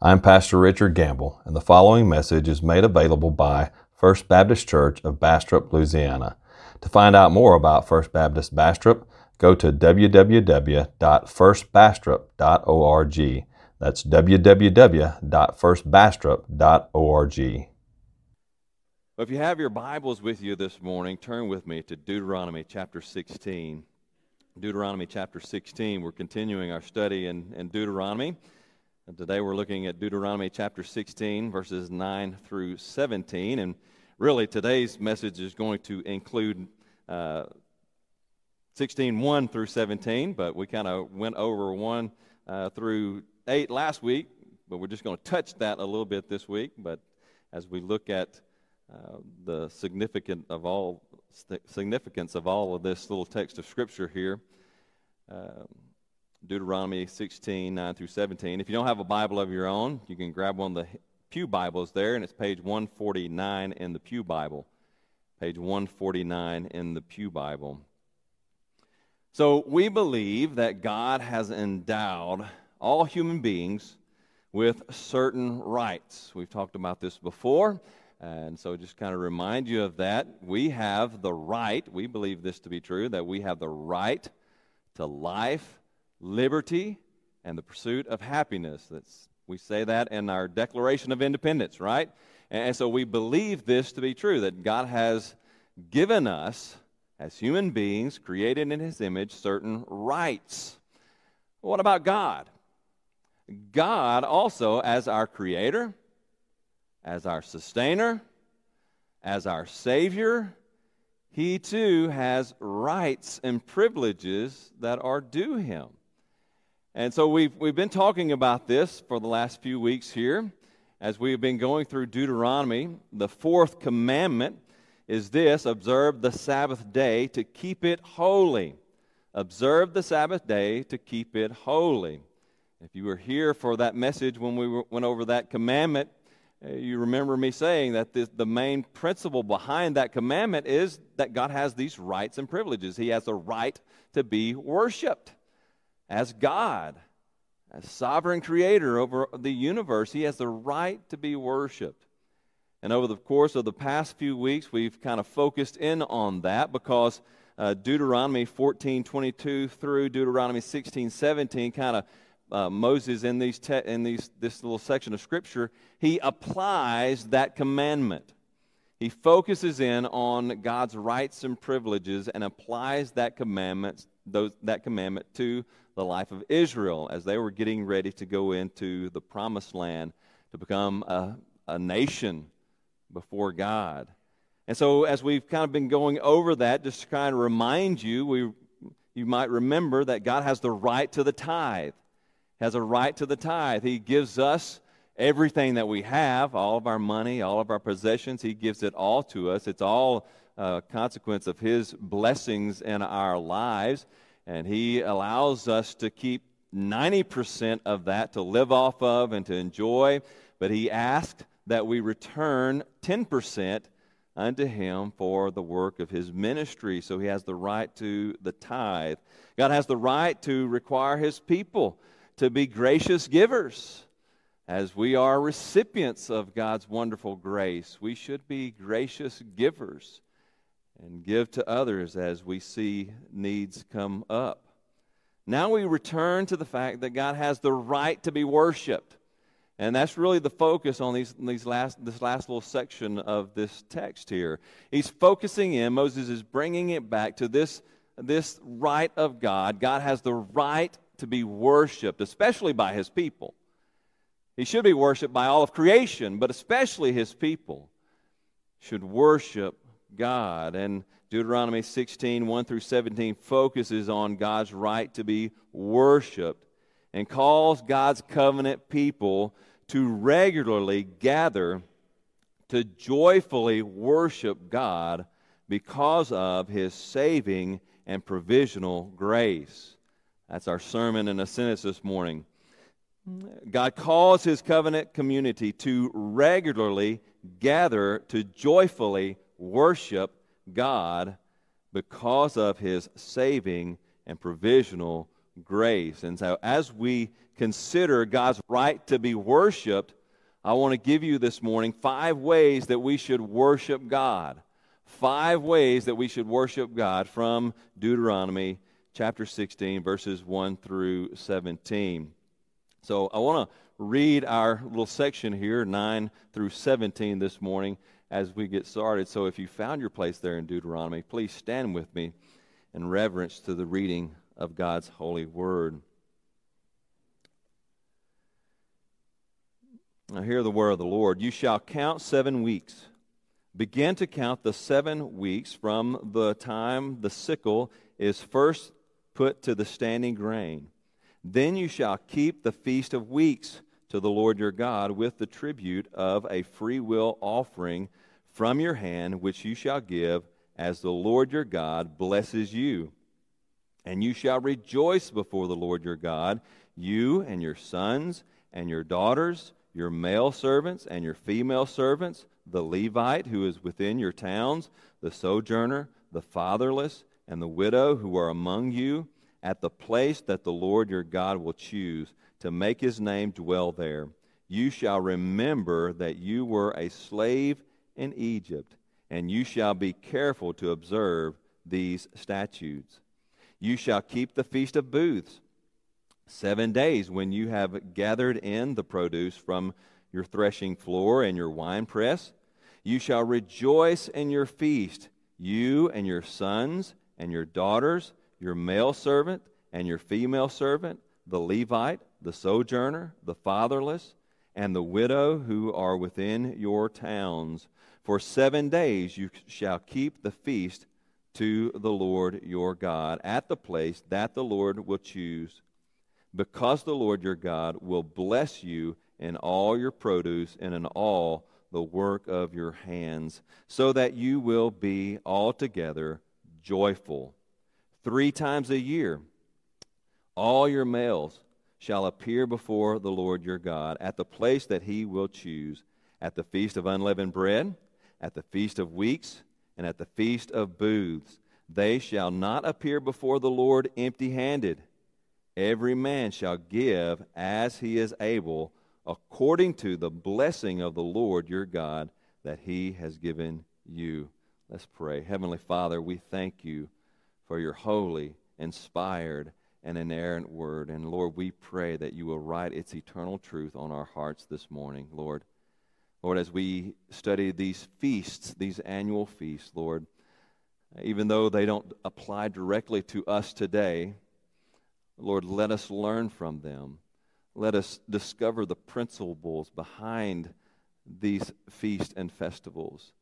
I'm Pastor Richard Gamble, and the following message is made available by First Baptist Church of Bastrop, Louisiana. To find out more about First Baptist Bastrop, go to www.firstbastrop.org. That's www.firstbastrop.org. If you have your Bibles with you this morning, turn with me to Deuteronomy chapter 16. Deuteronomy chapter 16. We're continuing our study in, in Deuteronomy. Today we're looking at Deuteronomy chapter 16, verses 9 through 17. And really, today's message is going to include uh, 16, 1 through 17, but we kind of went over 1 uh, through 8 last week, but we're just going to touch that a little bit this week. But as we look at uh, the significant of all significance of all of this little text of Scripture here. Um, Deuteronomy 16, 9 through 17. If you don't have a Bible of your own, you can grab one of the Pew Bibles there, and it's page 149 in the Pew Bible. Page 149 in the Pew Bible. So, we believe that God has endowed all human beings with certain rights. We've talked about this before, and so just kind of remind you of that. We have the right, we believe this to be true, that we have the right to life, liberty, and the pursuit of happiness. That's, we say that in our Declaration of Independence, right? And so we believe this to be true that God has given us, as human beings created in His image, certain rights. What about God? God also, as our Creator, as our sustainer, as our Savior, He too has rights and privileges that are due Him. And so we've, we've been talking about this for the last few weeks here as we've been going through Deuteronomy. The fourth commandment is this observe the Sabbath day to keep it holy. Observe the Sabbath day to keep it holy. If you were here for that message when we went over that commandment, uh, you remember me saying that the, the main principle behind that commandment is that God has these rights and privileges. He has a right to be worshiped as God, as sovereign creator over the universe, he has the right to be worshiped. And over the course of the past few weeks, we've kind of focused in on that because uh, Deuteronomy 14 22 through Deuteronomy 16 17 kind of uh, Moses in these te- in these this little section of scripture, he applies that commandment. He focuses in on God's rights and privileges and applies that commandment those, that commandment to the life of Israel as they were getting ready to go into the promised land to become a, a nation before God. And so, as we've kind of been going over that, just to kind of remind you, we, you might remember that God has the right to the tithe. Has a right to the tithe. He gives us everything that we have, all of our money, all of our possessions. He gives it all to us. It's all a consequence of His blessings in our lives and He allows us to keep 90% of that to live off of and to enjoy, but He asked that we return 10% unto Him for the work of His ministry. So He has the right to the tithe. God has the right to require His people to be gracious givers. As we are recipients of God's wonderful grace, we should be gracious givers and give to others as we see needs come up. Now we return to the fact that God has the right to be worshiped. And that's really the focus on these, these last, this last little section of this text here. He's focusing in, Moses is bringing it back to this, this right of God. God has the right to be worshiped, especially by his people. He should be worshiped by all of creation, but especially his people should worship God. And Deuteronomy 16, 1 through 17, focuses on God's right to be worshiped and calls God's covenant people to regularly gather to joyfully worship God because of his saving and provisional grace. That's our sermon in a sentence this morning. God calls his covenant community to regularly gather to joyfully worship God because of his saving and provisional grace. And so, as we consider God's right to be worshiped, I want to give you this morning five ways that we should worship God. Five ways that we should worship God from Deuteronomy chapter 16, verses 1 through 17. So I want to read our little section here, 9 through 17, this morning as we get started. So if you found your place there in Deuteronomy, please stand with me in reverence to the reading of God's holy word. Now, hear the word of the Lord. You shall count seven weeks. Begin to count the seven weeks from the time the sickle is first put to the standing grain. Then you shall keep the feast of weeks to the Lord your God with the tribute of a freewill offering from your hand, which you shall give as the Lord your God blesses you. And you shall rejoice before the Lord your God, you and your sons and your daughters, your male servants and your female servants, the Levite who is within your towns, the sojourner, the fatherless, and the widow who are among you, at the place that the Lord your God will choose to make his name dwell there. You shall remember that you were a slave in Egypt, and you shall be careful to observe these statutes. You shall keep the feast of booths seven days when you have gathered in the produce from your threshing floor and your winepress. You shall rejoice in your feast, you and your sons and your daughters, your male servant and your female servant, the Levite, the sojourner, the fatherless, and the widow who are within your towns. For seven days you shall keep the feast to the Lord your God at the place that the Lord will choose, because the Lord your God will bless you in all your produce and in all the work of your hands, so that you will be altogether joyful. Three times a year, all your males shall appear before the Lord your God at the place that he will choose, at the feast of unleavened bread, at the feast of weeks, and at the feast of booths. They shall not appear before the Lord empty handed. Every man shall give as he is able according to the blessing of the Lord your God that he has given you. Let's pray. Heavenly Father, we thank you for your holy, inspired, and inerrant word. And Lord, we pray that you will write its eternal truth on our hearts this morning, Lord. Lord, as we study these feasts, these annual feasts, Lord, even though they don't apply directly to us today, Lord, let us learn from them let us discover the principles behind these feasts and festivals.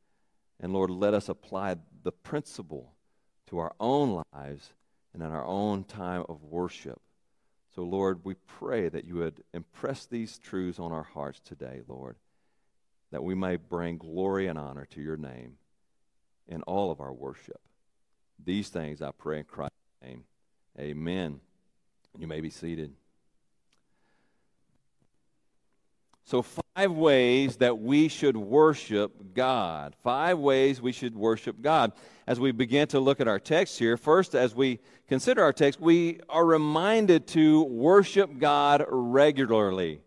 And Lord, let us apply the principle to our own lives and in our own time of worship. So, Lord, we pray that you would impress these truths on our hearts today, Lord, that we may bring glory and honor to your name in all of our worship. These things I pray in Christ's name. Amen. You may be seated. So, five ways that we should worship God. Five ways we should worship God. As we begin to look at our text here, first, as we consider our text, we are reminded to worship God regularly.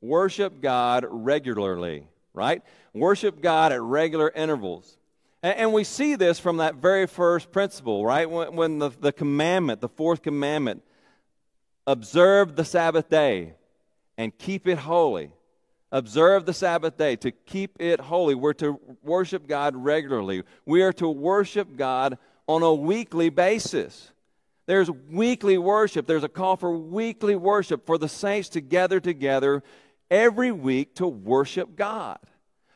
Worship God regularly, right? Worship God at regular intervals. And, we see this from that very first principle, right? When, the, the commandment, the fourth commandment, observe the Sabbath day and keep it holy observe the Sabbath day, to keep it holy. We're to worship God regularly. We are to worship God on a weekly basis. There's weekly worship. There's a call for weekly worship for the saints to gather together every week to worship God.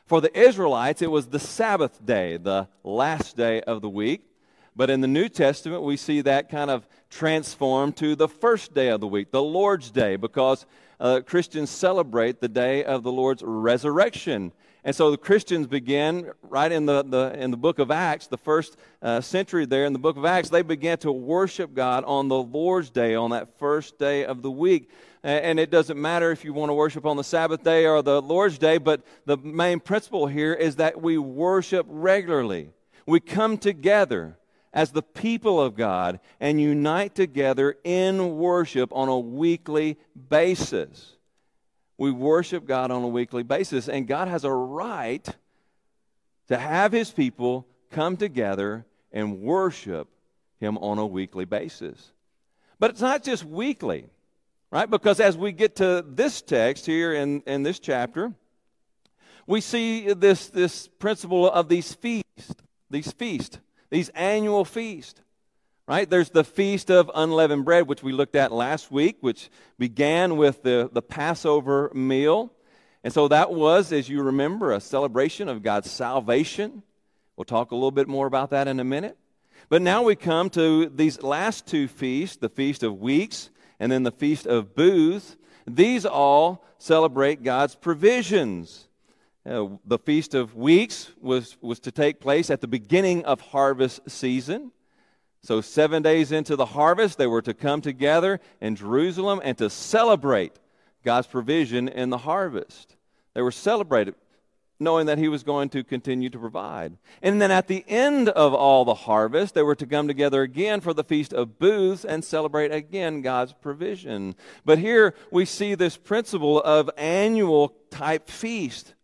For the Israelites, it was the Sabbath day, the last day of the week. But in the New Testament, we see that kind of transformed to the first day of the week, the Lord's Day, because uh, Christians celebrate the day of the Lord's resurrection. And so the Christians begin right in the, the, in the book of Acts, the first uh, century there in the book of Acts, they began to worship God on the Lord's day, on that first day of the week. And it doesn't matter if you want to worship on the Sabbath day or the Lord's day, but the main principle here is that we worship regularly. We come together as the people of God and unite together in worship on a weekly basis. We worship God on a weekly basis, and God has a right to have His people come together and worship Him on a weekly basis. But it's not just weekly, right? Because as we get to this text here in, in this chapter, we see this, this principle of these feasts, these feasts, these annual feasts. Right? There's the Feast of Unleavened Bread, which we looked at last week, which began with the, the Passover meal. And so that was, as you remember, a celebration of God's salvation. We'll talk a little bit more about that in a minute. But now we come to these last two feasts the Feast of Weeks and then the Feast of Booths. These all celebrate God's provisions. Uh, the Feast of Weeks was, was to take place at the beginning of harvest season. So, seven days into the harvest, they were to come together in Jerusalem and to celebrate God's provision in the harvest. They were celebrated knowing that He was going to continue to provide. And then at the end of all the harvest, they were to come together again for the Feast of Booths and celebrate again God's provision. But here we see this principle of annual type feast.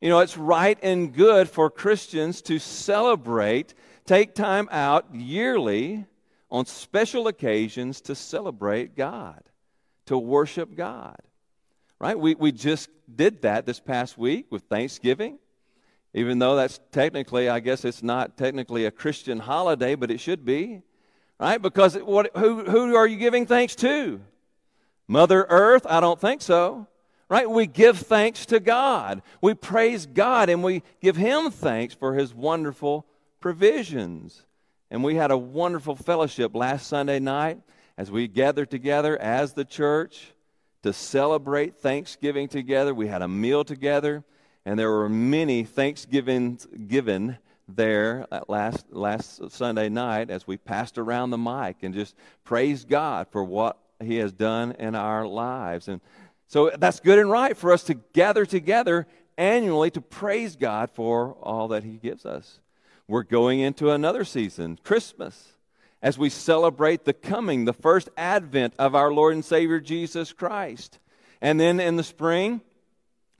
You know, it's right and good for Christians to celebrate take time out yearly on special occasions to celebrate God, to worship God. Right? We, we just did that this past week with Thanksgiving. Even though that's technically, I guess it's not technically a Christian holiday, but it should be. Right? Because what, who, who are you giving thanks to? Mother Earth? I don't think so. Right? We give thanks to God. We praise God and we give Him thanks for His wonderful provisions. And we had a wonderful fellowship last Sunday night as we gathered together as the church to celebrate Thanksgiving together. We had a meal together, and there were many Thanksgivings given there last last Sunday night as we passed around the mic and just praised God for what He has done in our lives. And so that's good and right for us to gather together annually to praise God for all that He gives us. We're going into another season, Christmas, as we celebrate the coming, the first advent of our Lord and Savior Jesus Christ. And then in the spring,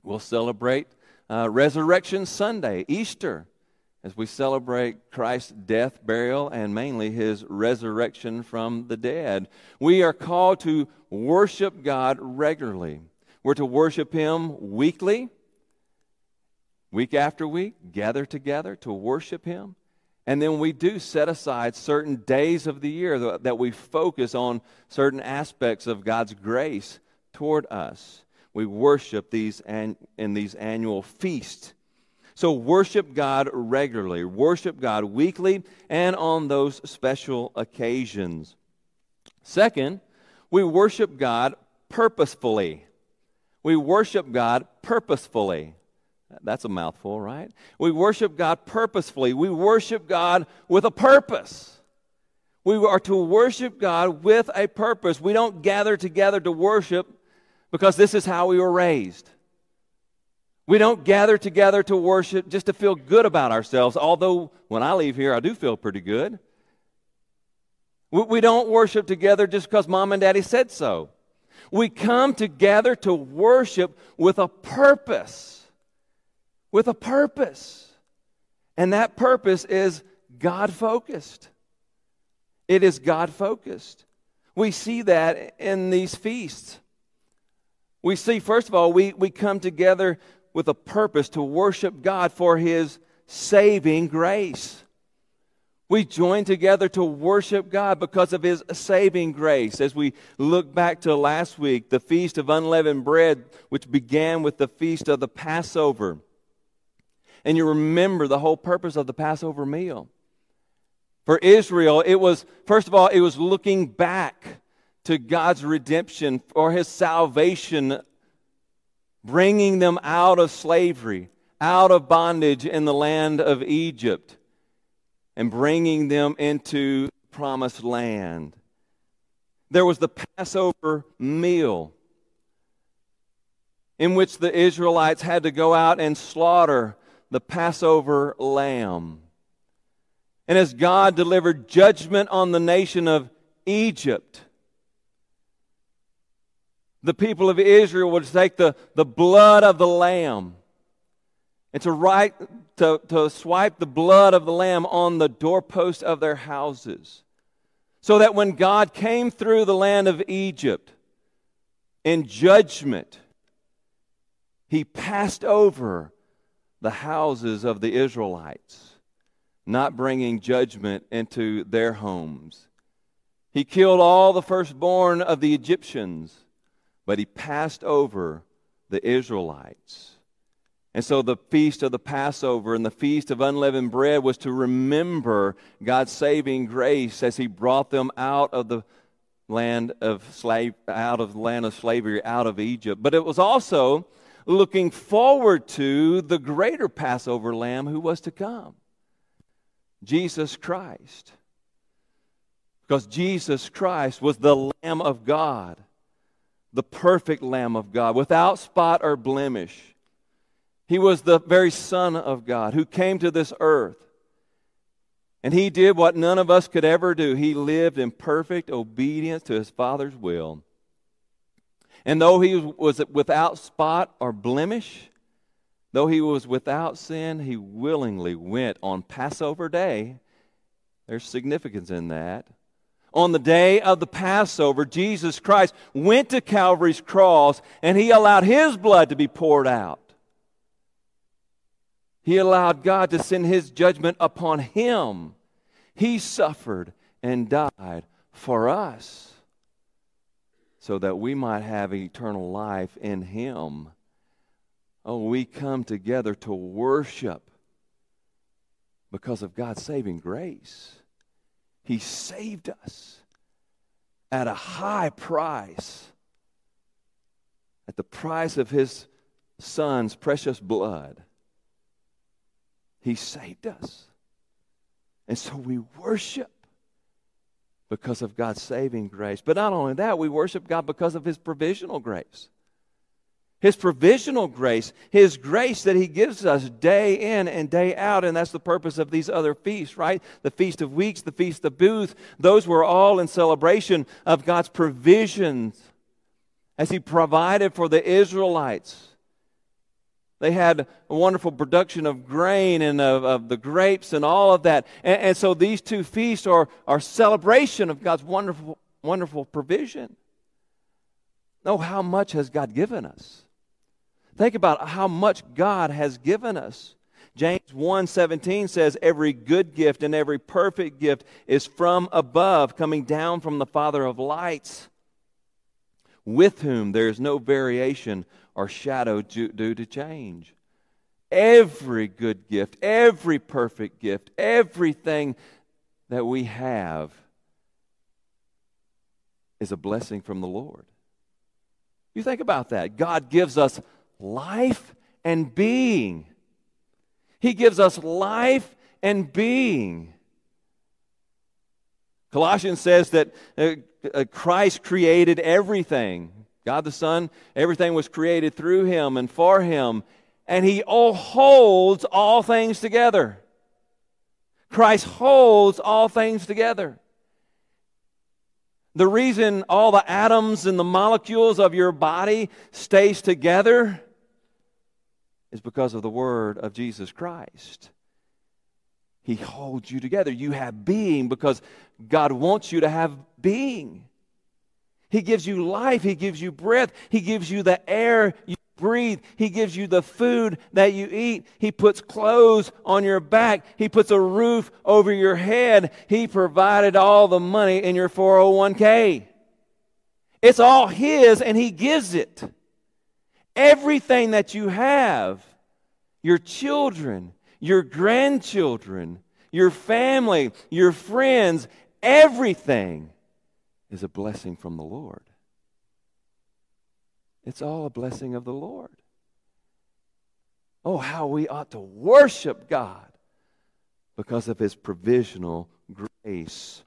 we'll celebrate uh, Resurrection Sunday, Easter, as we celebrate Christ's death, burial, and mainly his resurrection from the dead. We are called to worship God regularly. We're to worship him weekly week after week, gather together to worship Him. And then we do set aside certain days of the year that we focus on certain aspects of God's grace toward us. We worship these an, in these annual feasts. So worship God regularly, worship God weekly, and on those special occasions. Second, we worship God purposefully. We worship God purposefully. That's a mouthful, right? We worship God purposefully. We worship God with a purpose. We are to worship God with a purpose. We don't gather together to worship because this is how we were raised. We don't gather together to worship just to feel good about ourselves, although when I leave here, I do feel pretty good. We don't worship together just because mom and daddy said so. We come together to worship with a purpose with a purpose. And that purpose is God focused. It is God focused. We see that in these feasts. We see, first of all, we, we come together with a purpose to worship God for His saving grace. We join together to worship God because of His saving grace. As we look back to last week, the Feast of Unleavened Bread, which began with the Feast of the Passover and you remember the whole purpose of the Passover meal. For Israel, it was, first of all, it was looking back to God's redemption for his salvation, bringing them out of slavery, out of bondage in the land of Egypt, and bringing them into the promised land. There was the Passover meal in which the Israelites had to go out and slaughter the Passover lamb. And as God delivered judgment on the nation of Egypt, the people of Israel would take the, the blood of the lamb and to, write, to, to swipe the blood of the lamb on the doorpost of their houses. So that when God came through the land of Egypt in judgment, he passed over the houses of the Israelites, not bringing judgment into their homes. He killed all the firstborn of the Egyptians, but he passed over the Israelites. And so the feast of the Passover and the feast of unleavened bread was to remember God's saving grace as he brought them out of the land of slave out of the land of slavery out of Egypt. But it was also looking forward to the greater Passover lamb who was to come. Jesus Christ. Because Jesus Christ was the lamb of God, the perfect lamb of God, without spot or blemish he was the very Son of God who came to this earth. And he did what none of us could ever do. He lived in perfect obedience to his Father's will. And though he was without spot or blemish, though he was without sin, he willingly went on Passover day. There's significance in that. On the day of the Passover, Jesus Christ went to Calvary's cross and he allowed his blood to be poured out. He allowed God to send his judgment upon him. He suffered and died for us so that we might have eternal life in him. Oh, we come together to worship because of God's saving grace. He saved us at a high price, at the price of his son's precious blood. He saved us. And so we worship because of God's saving grace. But not only that, we worship God because of His provisional grace. His provisional grace, His grace that He gives us day in and day out, and that's the purpose of these other feasts, right? The Feast of Weeks, the Feast of Booths, those were all in celebration of God's provisions as He provided for the Israelites they had a wonderful production of grain and of, of the grapes and all of that. And, and, so these two feasts are, are celebration of God's wonderful, wonderful provision. Oh, how much has God given us? Think about how much God has given us. James 1:17 says every good gift and every perfect gift is from above coming down from the father of lights with whom there is no variation or shadow due to change. Every good gift, every perfect gift, everything that we have is a blessing from the Lord. You think about that. God gives us life and being. He gives us life and being. Colossians says that uh, uh, Christ created everything. God the Son, everything was created through him and for him, and he all holds all things together. Christ holds all things together. The reason all the atoms and the molecules of your body stays together is because of the word of Jesus Christ. He holds you together. You have being because God wants you to have being. He gives you life. He gives you breath. He gives you the air you breathe. He gives you the food that you eat. He puts clothes on your back. He puts a roof over your head. He provided all the money in your 401k. It's all His and He gives it. Everything that you have, your children, your grandchildren, your family, your friends, everything is a blessing from the Lord. It's all a blessing of the Lord. Oh, how we ought to worship God because of His provisional grace.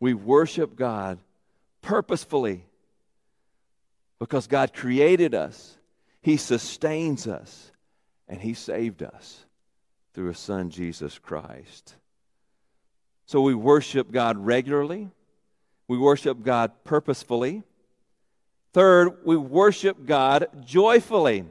We worship God purposefully because God created us, He sustains us, and He saved us. through His Son, Jesus Christ. So we worship God regularly, we worship God purposefully. Third, we worship God joyfully.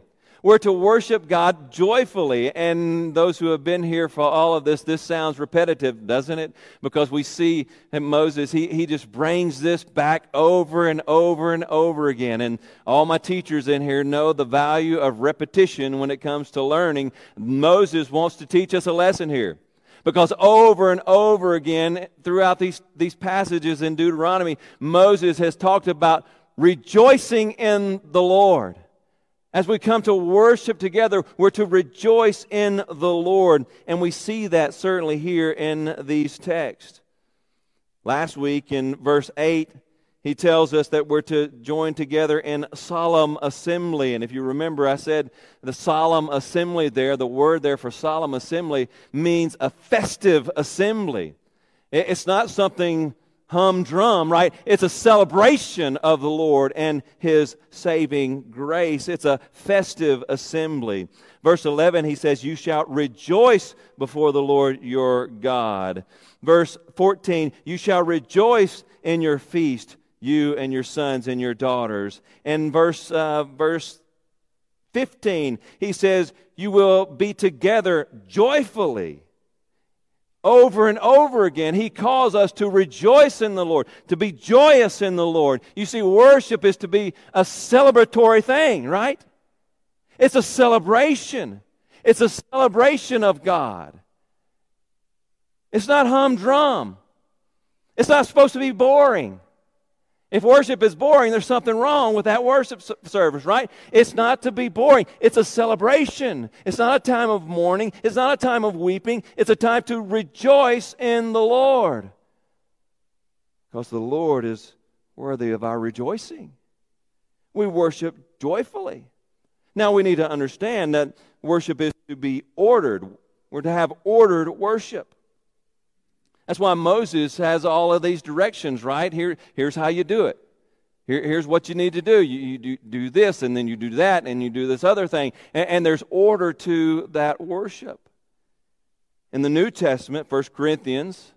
We're to worship God joyfully. And those who have been here for all of this, this sounds repetitive, doesn't it? Because we see Moses, he, he just brings this back over and over and over again. And all my teachers in here know the value of repetition when it comes to learning. Moses wants to teach us a lesson here. Because over and over again, throughout these, these passages in Deuteronomy, Moses has talked about rejoicing in the Lord. As we come to worship together, we're to rejoice in the Lord. And we see that certainly here in these texts. Last week in verse 8, he tells us that we're to join together in solemn assembly. And if you remember, I said the solemn assembly there, the word there for solemn assembly means a festive assembly. It's not something humdrum, right? It's a celebration of the Lord and His saving grace. It's a festive assembly. Verse 11, he says, You shall rejoice before the Lord your God. Verse 14, You shall rejoice in your feast, you and your sons and your daughters. And verse, uh, verse 15, he says, You will be together joyfully over and over again, he calls us to rejoice in the Lord, to be joyous in the Lord. You see, worship is to be a celebratory thing, right? It's a celebration. It's a celebration of God. It's not humdrum. It's not supposed to be boring. If worship is boring, there's something wrong with that worship service, right? It's not to be boring. It's a celebration. It's not a time of mourning. It's not a time of weeping. It's a time to rejoice in the Lord. Because the Lord is worthy of our rejoicing. We worship joyfully. Now we need to understand that worship is to be ordered. We're to have ordered worship. That's why Moses has all of these directions, right? Here, here's how you do it. Here, here's what you need to do. You, you do, do, this, and then you do that, and you do this other thing. And, and there's order to that worship. In the New Testament, 1 Corinthians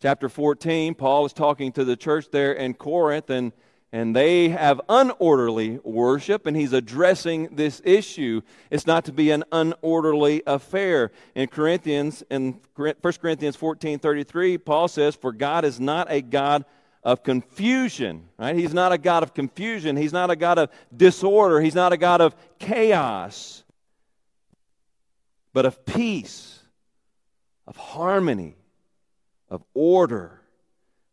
chapter 14, Paul is talking to the church there in Corinth, and and they have unorderly worship, and he's addressing this issue. It's not to be an unorderly affair. In Corinthians, in 1 Corinthians 14 33, Paul says, For God is not a God of confusion, right? He's not a God of confusion. He's not a God of disorder. He's not a God of chaos, but of peace, of harmony, of order.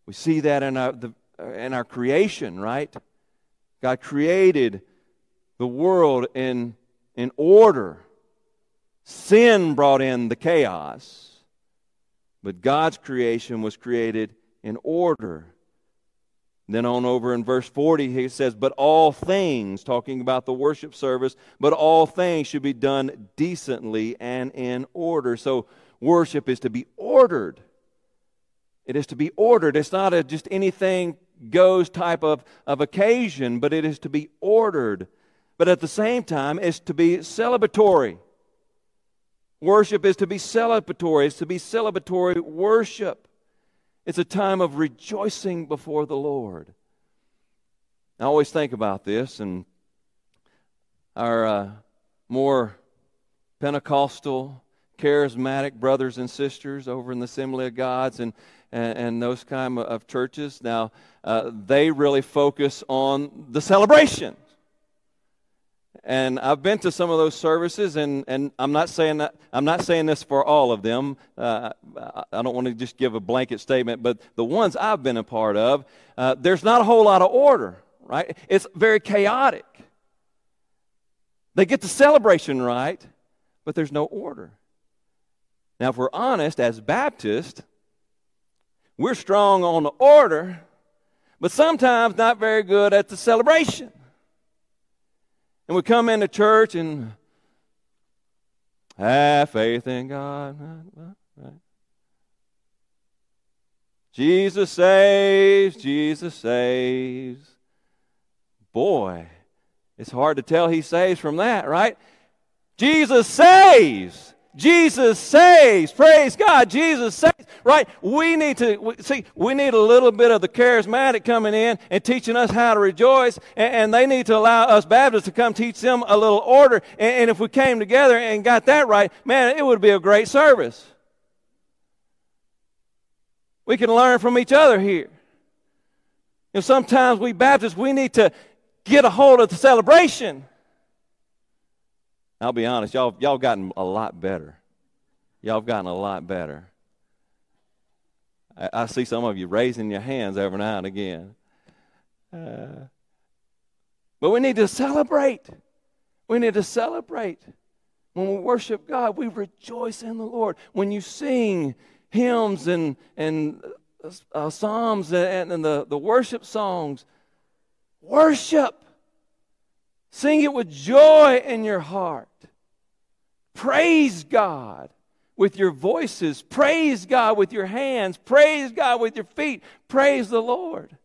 We see that in our, the Uh, in our creation, right? God created the world in, in order. Sin brought in the chaos, but God's creation was created in order. Then on over in verse 40, he says, But all things, talking about the worship service, but all things should be done decently and in order. So worship is to be ordered. It is to be ordered. It's not a, just anything goes type of, of occasion, but it is to be ordered. But at the same time, it's to be celebratory. Worship is to be celebratory, it's to be celebratory worship. It's a time of rejoicing before the Lord. I always think about this, and our uh, more Pentecostal, charismatic brothers and sisters over in the Assembly of Gods and, and, and those kind of churches. Now, uh, they really focus on the celebration. And I've been to some of those services, and, and I'm not saying that I'm not saying this for all of them. Uh, I don't want to just give a blanket statement, but the ones I've been a part of, uh, there's not a whole lot of order, right? It's very chaotic. They get the celebration right, but there's no order. Now, if we're honest, as Baptists, we're strong on the order, but sometimes not very good at the celebration. And we come into church and have faith in God. Jesus saves, Jesus saves. Boy, it's hard to tell he saves from that, right? Jesus saves. Jesus saves. Praise God. Jesus saves. Right? We need to, see, we need a little bit of the charismatic coming in and teaching us how to rejoice. And, and they need to allow us Baptists to come teach them a little order. And, and if we came together and got that right, man, it would be a great service. We can learn from each other here. And sometimes we Baptists, we need to get a hold of the celebration. I'll be honest, y'all, y'all gotten a lot better. Y'all have gotten a lot better. I, I, see some of you raising your hands every now and again. Uh, but we need to celebrate. We need to celebrate. When we worship God, we rejoice in the Lord. When you sing hymns and, and uh, psalms and, and the, the worship songs, worship. Sing it with joy in your heart. Praise God with your voices. Praise God with your hands. Praise God with your feet. Praise the Lord.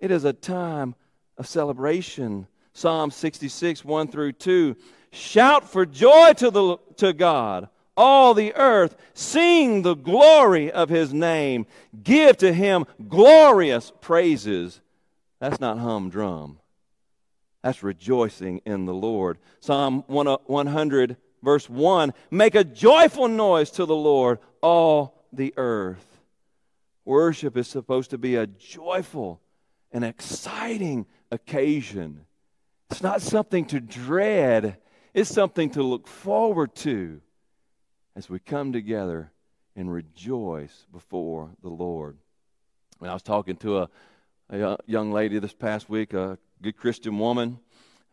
It is a time of celebration. Psalm 66, 1 through 2. Shout for joy to, the, to God, all the earth. Sing the glory of his name. Give to him glorious praises. That's not humdrum. That's rejoicing in the Lord. Psalm 100, verse 1 Make a joyful noise to the Lord, all the earth. Worship is supposed to be a joyful and exciting occasion. It's not something to dread, it's something to look forward to as we come together and rejoice before the Lord. When I was talking to a, a young lady this past week, a good Christian woman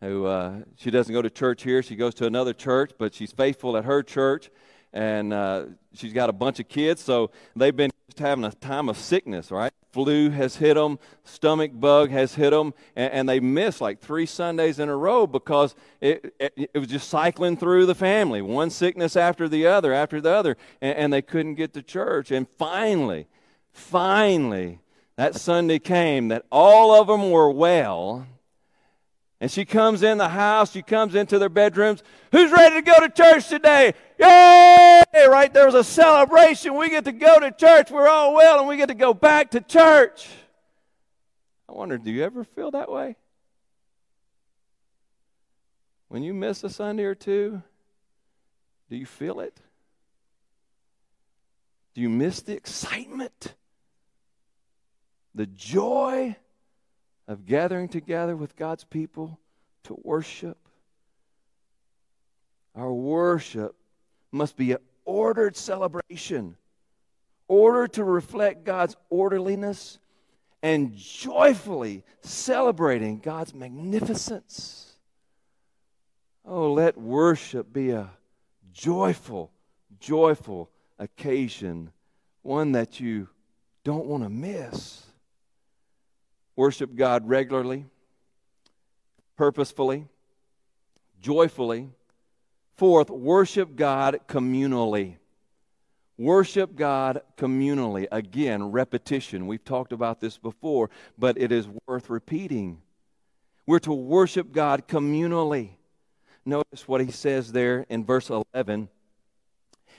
who uh, she doesn't go to church here. She goes to another church, but she's faithful at her church, and uh, she's got a bunch of kids. So they've been just having a time of sickness, right? Flu has hit them, stomach bug has hit them, and, and they missed like three Sundays in a row because it, it, it, was just cycling through the family, one sickness after the other, after the other, and, and they couldn't get to church. And finally, finally, that Sunday came that all of them were well and she comes in the house, she comes into their bedrooms. Who's ready to go to church today? Yay! Right there was a celebration. We get to go to church. We're all well, and we get to go back to church. I wonder, do you ever feel that way? When you miss a Sunday or two, do you feel it? Do you miss the excitement? The joy? Of gathering together with God's people to worship. Our worship must be an ordered celebration, ordered to reflect God's orderliness and joyfully celebrating God's magnificence. Oh, let worship be a joyful, joyful occasion, one that you don't want to miss. Worship God regularly, purposefully, joyfully. Fourth, worship God communally. Worship God communally. Again, repetition. We've talked about this before, but it is worth repeating. We're to worship God communally. Notice what he says there in verse 11.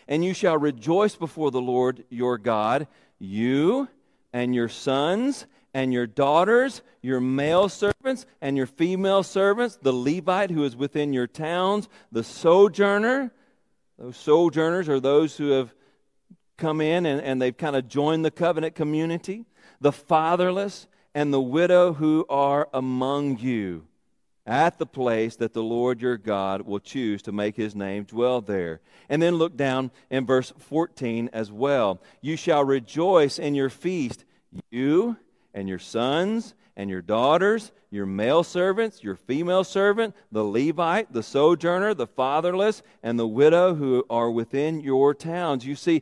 And you shall rejoice before the Lord your God, you and your sons and your daughters, your male servants and your female servants, the Levite who is within your towns, the sojourner. Those sojourners are those who have come in and, and they've kind of joined the covenant community, the fatherless and the widow who are among you at the place that the Lord your God will choose to make his name dwell there. And then look down in verse 14 as well. You shall rejoice in your feast, you and your sons and your daughters, your male servants, your female servant, the Levite, the sojourner, the fatherless, and the widow who are within your towns. You see,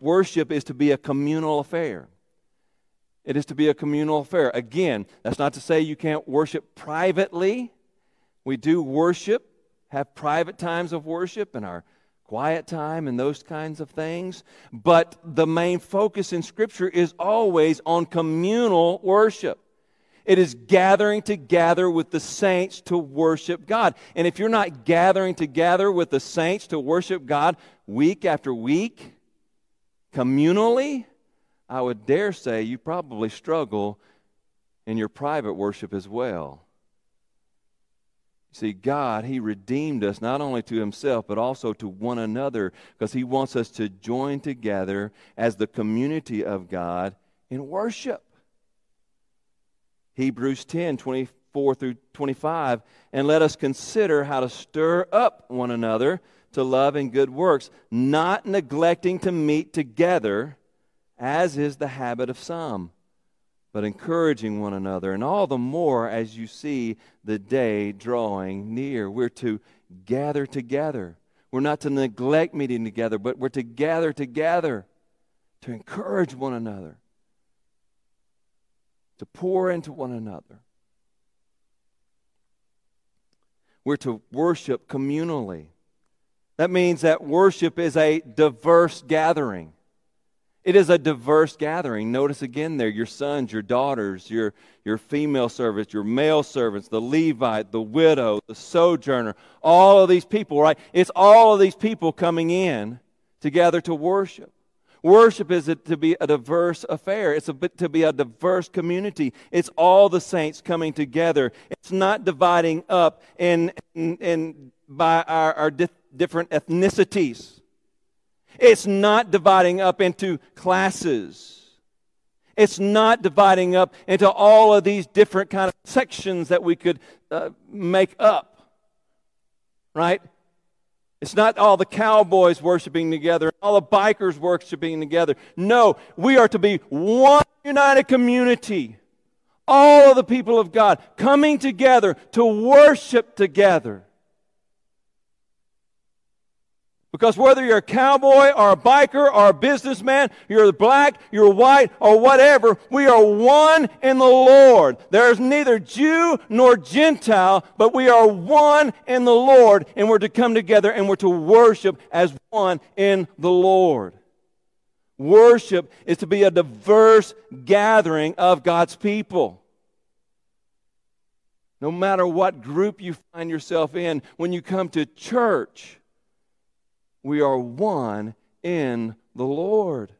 worship is to be a communal affair. It is to be a communal affair. Again, that's not to say you can't worship privately. We do worship, have private times of worship in our quiet time and those kinds of things. But the main focus in Scripture is always on communal worship. It is gathering together with the saints to worship God. And if you're not gathering together with the saints to worship God week after week, communally, I would dare say you probably struggle in your private worship as well. See, God, He redeemed us not only to Himself, but also to one another because He wants us to join together as the community of God in worship. Hebrews 10 24 through 25. And let us consider how to stir up one another to love and good works, not neglecting to meet together, as is the habit of some but encouraging one another, and all the more as you see the day drawing near. We're to gather together. We're not to neglect meeting together, but we're to gather together to encourage one another, to pour into one another. We're to worship communally. That means that worship is a diverse gathering. It is a diverse gathering. Notice again there your sons, your daughters, your, your female servants, your male servants, the Levite, the widow, the sojourner, all of these people, right? It's all of these people coming in together to worship. Worship is to be a diverse affair. It's a to be a diverse community. It's all the saints coming together. It's not dividing up in, in, in by our, our di- different ethnicities. It's not dividing up into classes. It's not dividing up into all of these different kind of sections that we could uh, make up. Right? It's not all the cowboys worshiping together, all the bikers worshiping together. No, we are to be one united community. All of the people of God coming together to worship together. Because whether you're a cowboy or a biker or a businessman, you're black, you're white, or whatever, we are one in the Lord. There is neither Jew nor Gentile, but we are one in the Lord, and we're to come together and we're to worship as one in the Lord. Worship is to be a diverse gathering of God's people. No matter what group you find yourself in, when you come to church, we are one in the Lord.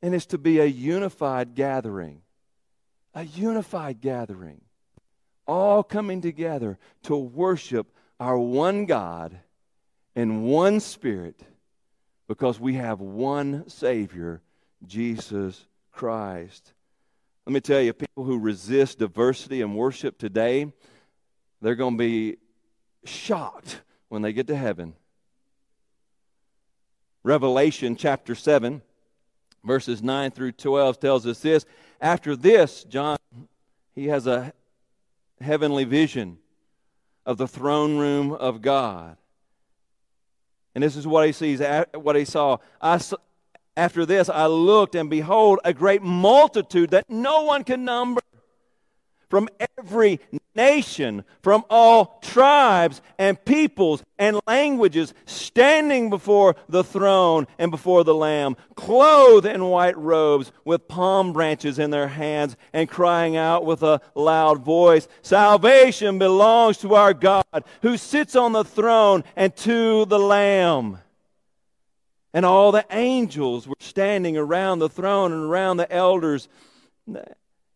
And it's to be a unified gathering. A unified gathering. All coming together to worship our one God and one Spirit because we have one Savior, Jesus Christ. Let me tell you, people who resist diversity and worship today, they're going to be shocked when they get to heaven Revelation chapter 7, verses 9 through 12 tells us this. After this, John, he has a heavenly vision of the throne room of God. And this is what he sees, what he saw. I, after this, I looked, and behold, a great multitude that no one can number from every nation, from all tribes and peoples and languages, standing before the throne and before the Lamb, clothed in white robes, with palm branches in their hands, and crying out with a loud voice Salvation belongs to our God, who sits on the throne, and to the Lamb. And all the angels were standing around the throne and around the elders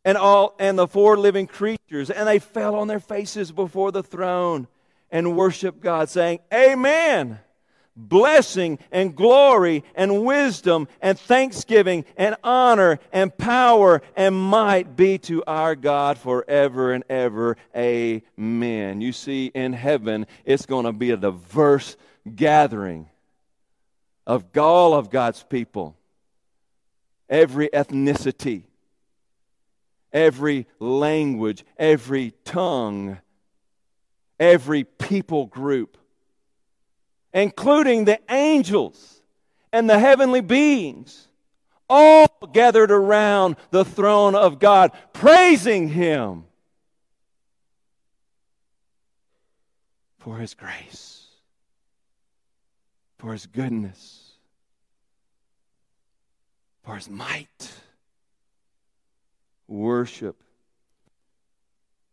and all and the four living creatures and they fell on their faces before the throne and worshiped God saying amen. Blessing and glory and wisdom and thanksgiving and honor and power and might be to our God forever and ever. Amen. You see in heaven it's going to be a diverse gathering of all of God's people. Every ethnicity every language, every tongue, every people group, including the angels and the heavenly beings, all gathered around the throne of God, praising Him for His grace, for His goodness, for His might worship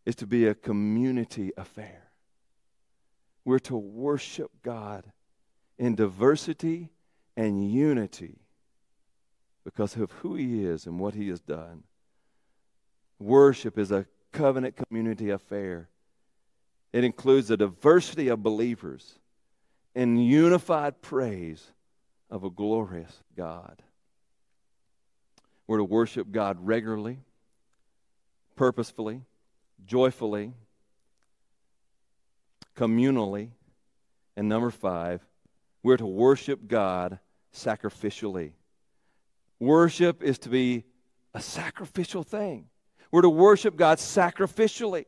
is to be a community affair. We're to worship God in diversity and unity because of who He is and what He has done. Worship is a covenant community affair. It includes a diversity of believers in unified praise of a glorious God. We're to worship God regularly, purposefully, joyfully, communally. And number five, we're to worship God sacrificially. Worship is to be a sacrificial thing. We're to worship God sacrificially.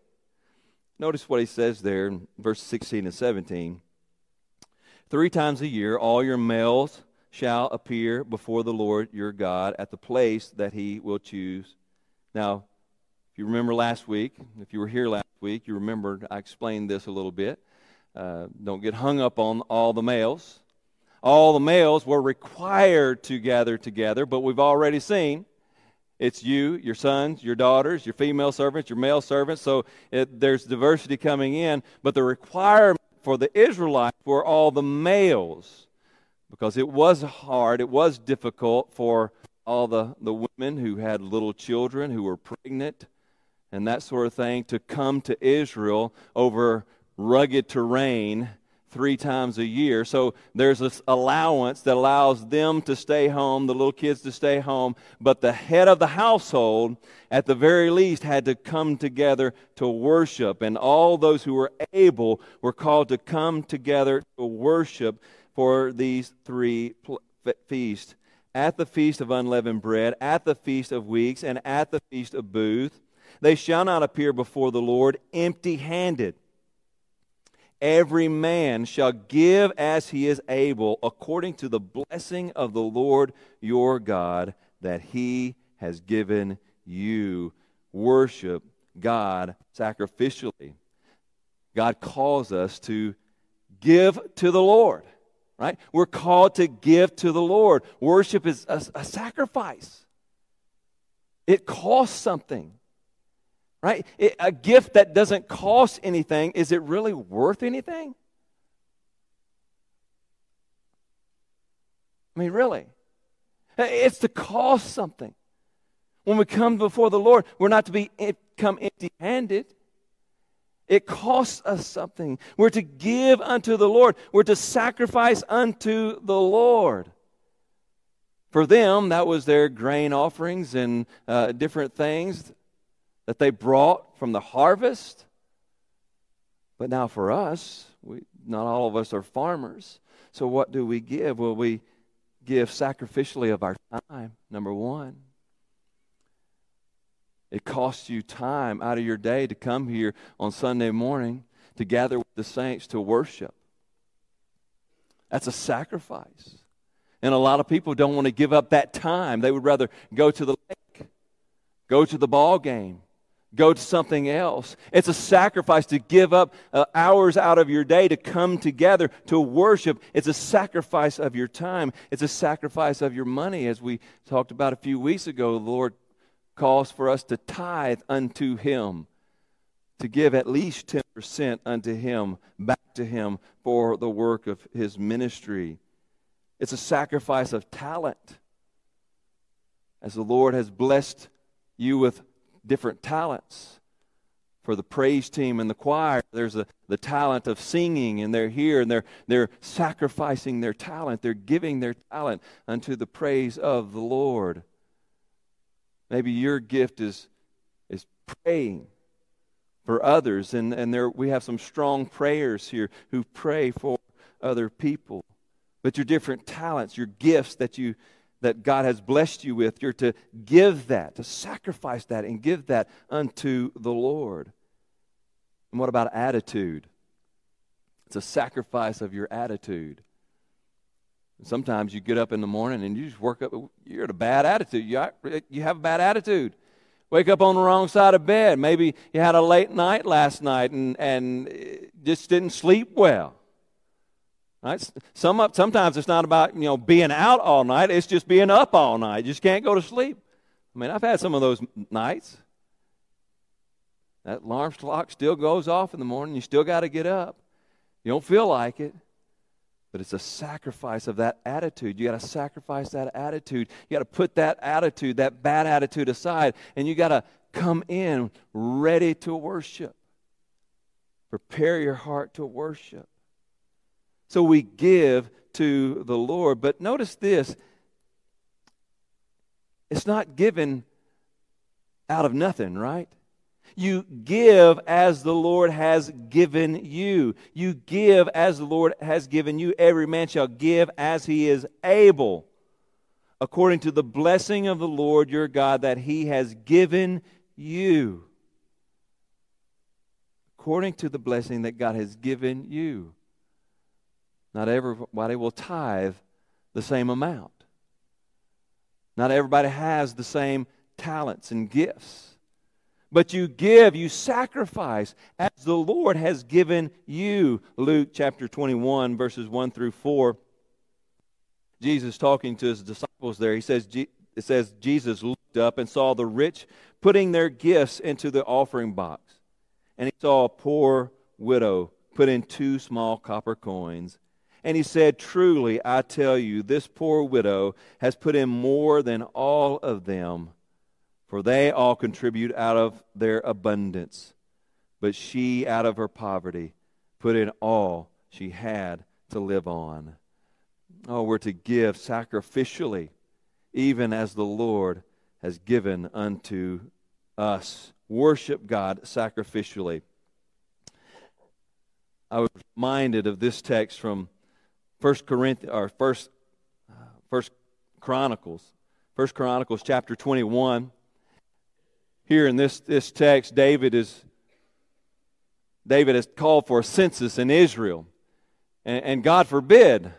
Notice what he says there in verse 16 and 17. Three times a year, all your males shall appear before the Lord your God at the place that he will choose. Now, if you remember last week, if you were here last week, you remembered I explained this a little bit. Uh, don't get hung up on all the males. All the males were required to gather together, but we've already seen it's you, your sons, your daughters, your female servants, your male servants. So it, there's diversity coming in, but the requirement for the Israelites were all the males because it was hard, it was difficult for all the, the women who had little children, who were pregnant, and that sort of thing, to come to Israel over rugged terrain three times a year. So there's this allowance that allows them to stay home, the little kids to stay home, but the head of the household, at the very least, had to come together to worship. And all those who were able were called to come together to worship for these three feasts at the feast of unleavened bread, at the feast of weeks, and at the feast of booths. They shall not appear before the Lord empty handed. Every man shall give as he is able, according to the blessing of the Lord your God that he has given you. Worship God sacrificially. God calls us to give to the Lord right? We're called to give to the Lord. Worship is a, a sacrifice, it costs something, right? It, a gift that doesn't cost anything, is it really worth anything? I mean, really. It's to cost something. When we come before the Lord, we're not to be come empty handed. It costs us something. We're to give unto the Lord, we're to sacrifice unto the Lord. For them, that was their grain offerings and uh, different things that they brought from the harvest. But now for us, we, not all of us are farmers. So what do we give? Well, we give sacrificially of our time, number one. It costs you time out of your day to come here on Sunday morning to gather with the saints to worship. That's a sacrifice. And a lot of people don't want to give up that time. They would rather go to the lake, go to the ball game, go to something else. It's a sacrifice to give up uh, hours out of your day to come together to worship. It's a sacrifice of your time. It's a sacrifice of your money, as we talked about a few weeks ago. The Lord calls for us to tithe unto Him, to give at least 10% unto Him, back to Him for the work of His ministry. It's a sacrifice of talent. As the Lord has blessed you with different talents. For the praise team and the choir, there's a, the talent of singing, and they're here and they're, they're sacrificing their talent. They're giving their talent unto the praise of the Lord. Maybe your gift is, is praying for others, and, and there, we have some strong prayers here who pray for other people. But your different talents, your gifts that you that God has blessed you with, you're to give that, to sacrifice that, and give that unto the Lord. And what about attitude? It's a sacrifice of your attitude. Sometimes you get up in the morning and you just work up, you're at a bad attitude. You, you have a bad attitude. Wake up on the wrong side of bed. Maybe you had a late night last night and, and just didn't sleep well. Right? Some sometimes it's not about you know being out all night, it's just being up all night. You just can't go to sleep. I mean, I've had some of those nights. That alarm clock still goes off in the morning. You still got to get up. You don't feel like it. But it's a sacrifice of that attitude. You got to sacrifice that attitude. You got to put that attitude, that bad attitude aside, and you got to come in ready to worship. Prepare your heart to worship. So we give to the Lord. But notice this it's not given out of nothing, right? You give as the Lord has given you. You give as the Lord has given you. Every man shall give as he is able, according to the blessing of the Lord your God that he has given you. According to the blessing that God has given you. Not everybody will tithe the same amount. Not everybody has the same talents and gifts. But you give, you sacrifice as the Lord has given you. Luke chapter 21, verses 1 through 4. Jesus talking to his disciples there, he says, it says, Jesus looked up and saw the rich putting their gifts into the offering box. And he saw a poor widow put in two small copper coins. And he said, Truly, I tell you, this poor widow has put in more than all of them, for they all contribute out of their abundance. But she, out of her poverty, put in all she had to live on. Oh, we're to give sacrificially, even as the Lord has given unto us. Worship God sacrificially. I was reminded of this text from First Corinthians or First uh, First Chronicles, First Chronicles chapter twenty one. Here in this this text, David is David has called for a census in Israel, and, and God forbid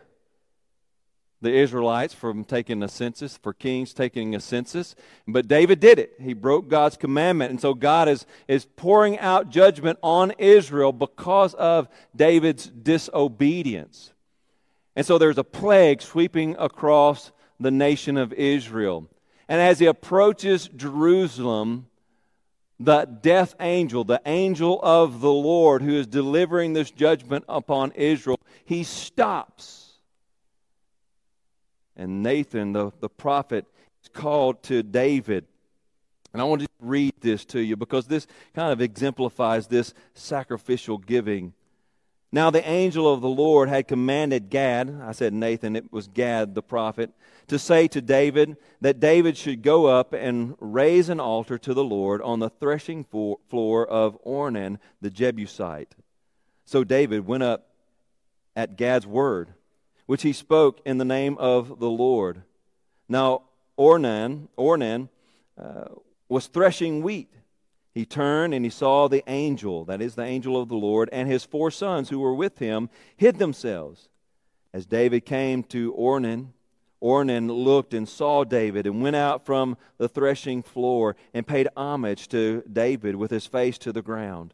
the Israelites from taking a census, for kings taking a census. But David did it. He broke God's commandment. And so God is, is pouring out judgment on Israel because of David's disobedience. And so there's a plague sweeping across the nation of Israel. And as he approaches Jerusalem, the death angel, the angel of the Lord who is delivering this judgment upon Israel, he stops. And Nathan, the, the prophet, is called to David. And I want to read this to you because this kind of exemplifies this sacrificial giving now the angel of the Lord had commanded Gad, I said Nathan, it was Gad the prophet, to say to David that David should go up and raise an altar to the Lord on the threshing floor of Ornan the Jebusite. So David went up at Gad's word, which he spoke in the name of the Lord. Now Ornan, Ornan uh, was threshing wheat he turned and he saw the angel, that is the angel of the Lord, and his four sons who were with him hid themselves. As David came to Ornan, Ornan looked and saw David and went out from the threshing floor and paid homage to David with his face to the ground.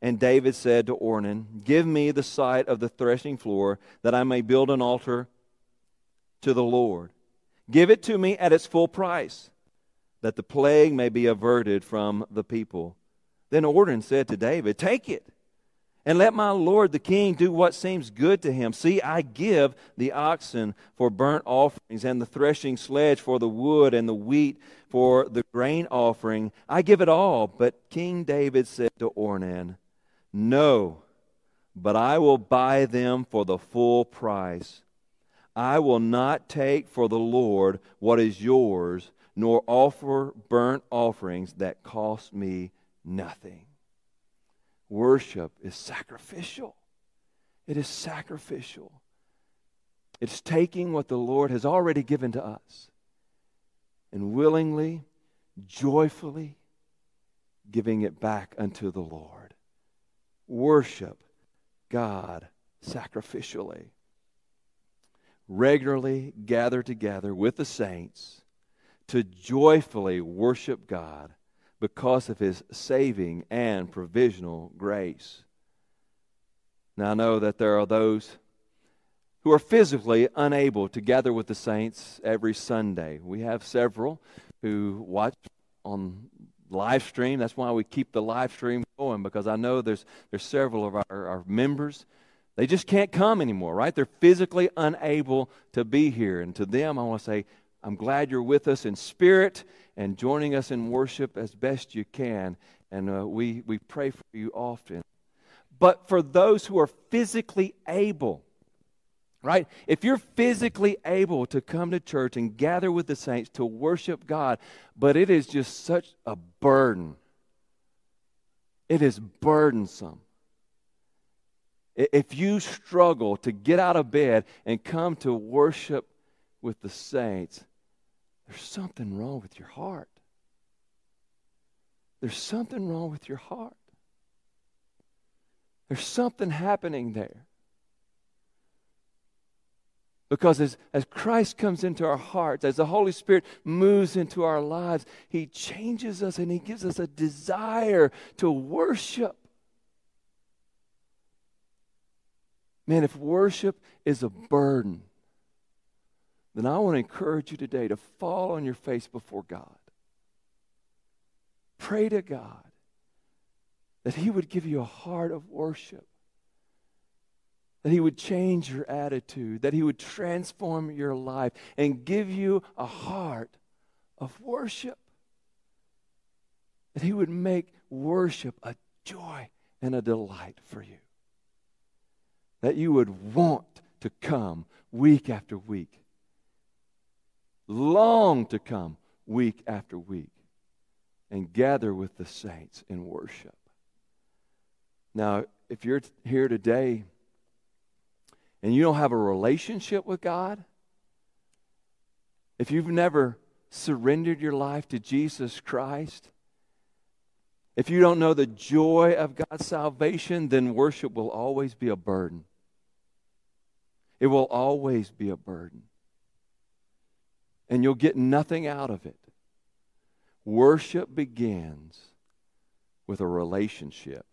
And David said to Ornan, Give me the site of the threshing floor that I may build an altar to the Lord. Give it to me at its full price that the plague may be averted from the people. Then Ornan said to David, Take it, and let my lord the king do what seems good to him. See, I give the oxen for burnt offerings, and the threshing sledge for the wood, and the wheat for the grain offering. I give it all. But King David said to Ornan, No, but I will buy them for the full price. I will not take for the Lord what is yours nor offer burnt offerings that cost me nothing. Worship is sacrificial. It is sacrificial. It's taking what the Lord has already given to us and willingly, joyfully giving it back unto the Lord. Worship God sacrificially. Regularly gather together with the saints to joyfully worship God because of his saving and provisional grace. Now, I know that there are those who are physically unable to gather with the saints every Sunday. We have several who watch on live stream. That's why we keep the live stream going because I know there's, there's several of our, our members. They just can't come anymore, right? They're physically unable to be here. And to them, I want to say, I'm glad you're with us in spirit and joining us in worship as best you can. And uh, we, we pray for you often. But for those who are physically able, right? If you're physically able to come to church and gather with the saints to worship God, but it is just such a burden, it is burdensome. If you struggle to get out of bed and come to worship with the saints, there's something wrong with your heart. There's something wrong with your heart. There's something happening there. Because as, as Christ comes into our hearts, as the Holy Spirit moves into our lives, He changes us and He gives us a desire to worship. Man, if worship is a burden, then I want to encourage you today to fall on your face before God. Pray to God that He would give you a heart of worship, that He would change your attitude, that He would transform your life and give you a heart of worship, that He would make worship a joy and a delight for you, that you would want to come week after week, long to come week after week and gather with the saints in worship. Now, if you're here today and you don't have a relationship with God, if you've never surrendered your life to Jesus Christ, if you don't know the joy of God's salvation, then worship will always be a burden. It will always be a burden. And you'll get nothing out of it. Worship begins with a relationship.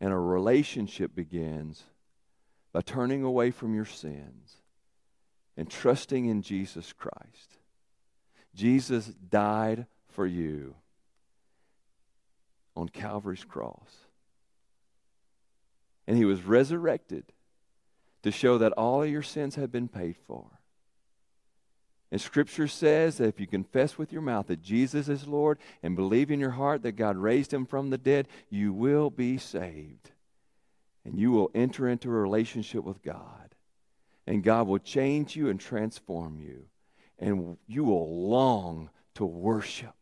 And a relationship begins by turning away from your sins and trusting in Jesus Christ. Jesus died for you on Calvary's cross. And he was resurrected to show that all of your sins have been paid for. And Scripture says that if you confess with your mouth that Jesus is Lord and believe in your heart that God raised him from the dead, you will be saved. And you will enter into a relationship with God. And God will change you and transform you. And you will long to worship.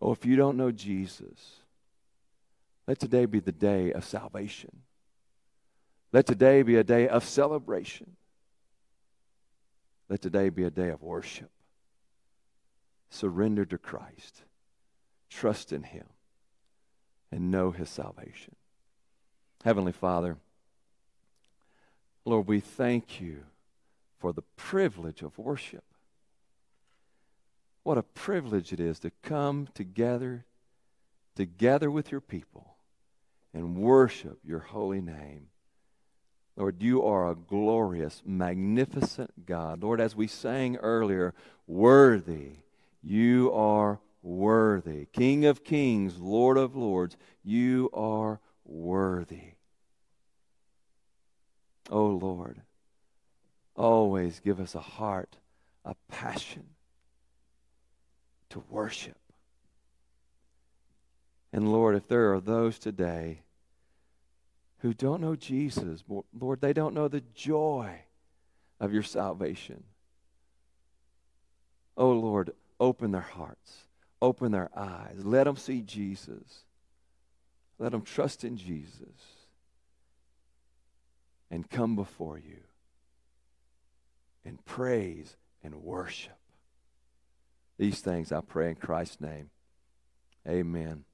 Oh, if you don't know Jesus, let today be the day of salvation. Let today be a day of celebration. Let today be a day of worship. Surrender to Christ. Trust in Him. And know His salvation. Heavenly Father, Lord, we thank you for the privilege of worship. What a privilege it is to come together, together with your people, and worship your holy name. Lord, you are a glorious, magnificent God. Lord, as we sang earlier, worthy, you are worthy. King of kings, Lord of lords, you are worthy. Oh Lord, always give us a heart, a passion to worship. And Lord, if there are those today who don't know Jesus, Lord, they don't know the joy of your salvation. Oh, Lord, open their hearts, open their eyes. Let them see Jesus. Let them trust in Jesus and come before you and praise and worship. These things I pray in Christ's name. Amen.